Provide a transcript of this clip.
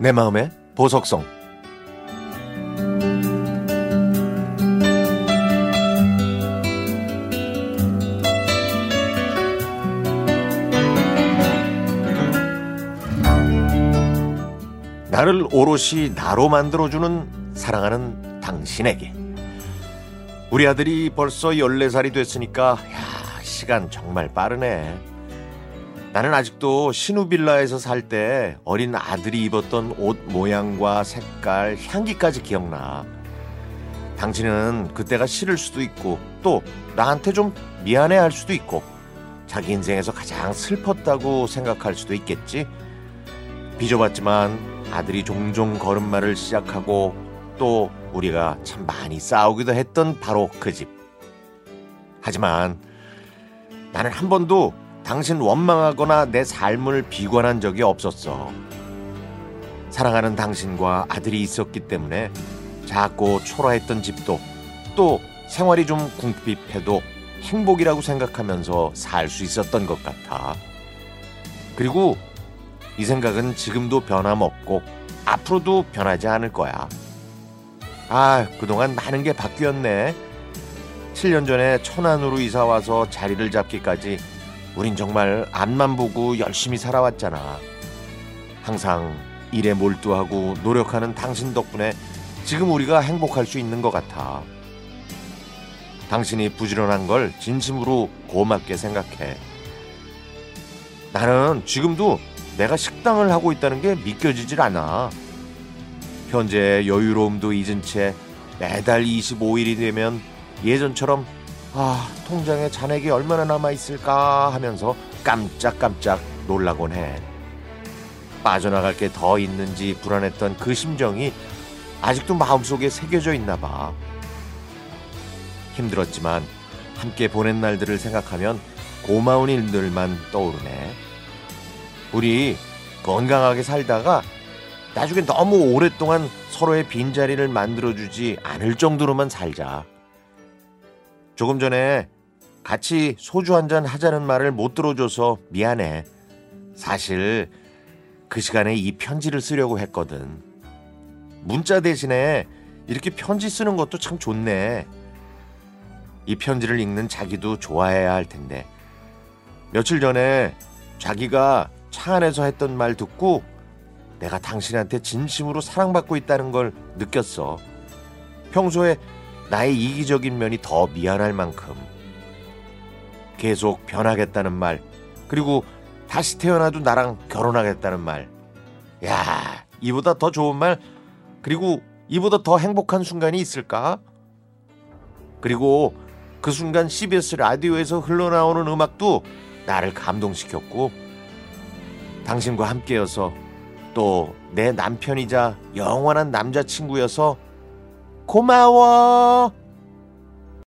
내 마음의 보석성. 나를 오롯이 나로 만들어주는 사랑하는 당신에게. 우리 아들이 벌써 14살이 됐으니까 야 시간 정말 빠르네 나는 아직도 신우빌라에서 살 때 어린 아들이 입었던 옷 모양과 색깔, 향기까지 기억나. 당신은 그때가 싫을 수도 있고 또 나한테 좀 미안해 할 수도 있고 자기 인생에서 가장 슬펐다고 생각할 수도 있겠지. 빚어봤지만 아들이 종종 걸음마를 시작하고 또 우리가 참 많이 싸우기도 했던 바로 그 집. 하지만 나는 한 번도 당신 원망하거나 내 삶을 비관한 적이 없었어. 사랑하는 당신과 아들이 있었기 때문에 작고 초라했던 집도 또 생활이 좀 궁핍해도 행복이라고 생각하면서 살 수 있었던 것 같아. 그리고 이 생각은 지금도 변함없고 앞으로도 변하지 않을 거야. 아, 그동안 많은 게 바뀌었네. 7년 전에 천안으로 이사 와서 자리를 잡기까지 우린 정말 앞만 보고 열심히 살아왔잖아. 항상 일에 몰두하고 노력하는 당신 덕분에 지금 우리가 행복할 수 있는 것 같아. 당신이 부지런한 걸 진심으로 고맙게 생각해. 나는 지금도 내가 식당을 하고 있다는 게 믿겨지질 않아. 현재 여유로움도 잊은 채 매달 25일이 되면 예전처럼 아, 통장에 잔액이 얼마나 남아 있을까 하면서 깜짝깜짝 놀라곤 해. 빠져나갈 게 더 있는지 불안했던 그 심정이 아직도 마음속에 새겨져 있나 봐. 힘들었지만 함께 보낸 날들을 생각하면 고마운 일들만 떠오르네. 우리 건강하게 살다가 나중에 너무 오랫동안 서로의 빈자리를 만들어주지 않을 정도로만 살자. 조금 전에 같이 소주 한 잔 하자는 말을 못 들어줘서 미안해. 사실 그 시간에 이 편지를 쓰려고 했거든. 문자 대신에 이렇게 편지 쓰는 것도 참 좋네. 이 편지를 읽는 자기도 좋아해야 할 텐데. 며칠 전에 자기가 차 안에서 했던 말 듣고 내가 당신한테 진심으로 사랑받고 있다는 걸 느꼈어. 평소에 나의 이기적인 면이 더 미안할 만큼 계속 변하겠다는 말 그리고 다시 태어나도 나랑 결혼하겠다는 말 야, 이보다 더 좋은 말 그리고 이보다 더 행복한 순간이 있을까? 그리고 그 순간 CBS 라디오에서 흘러나오는 음악도 나를 감동시켰고 당신과 함께여서 또 내 남편이자 영원한 남자친구여서 고마워.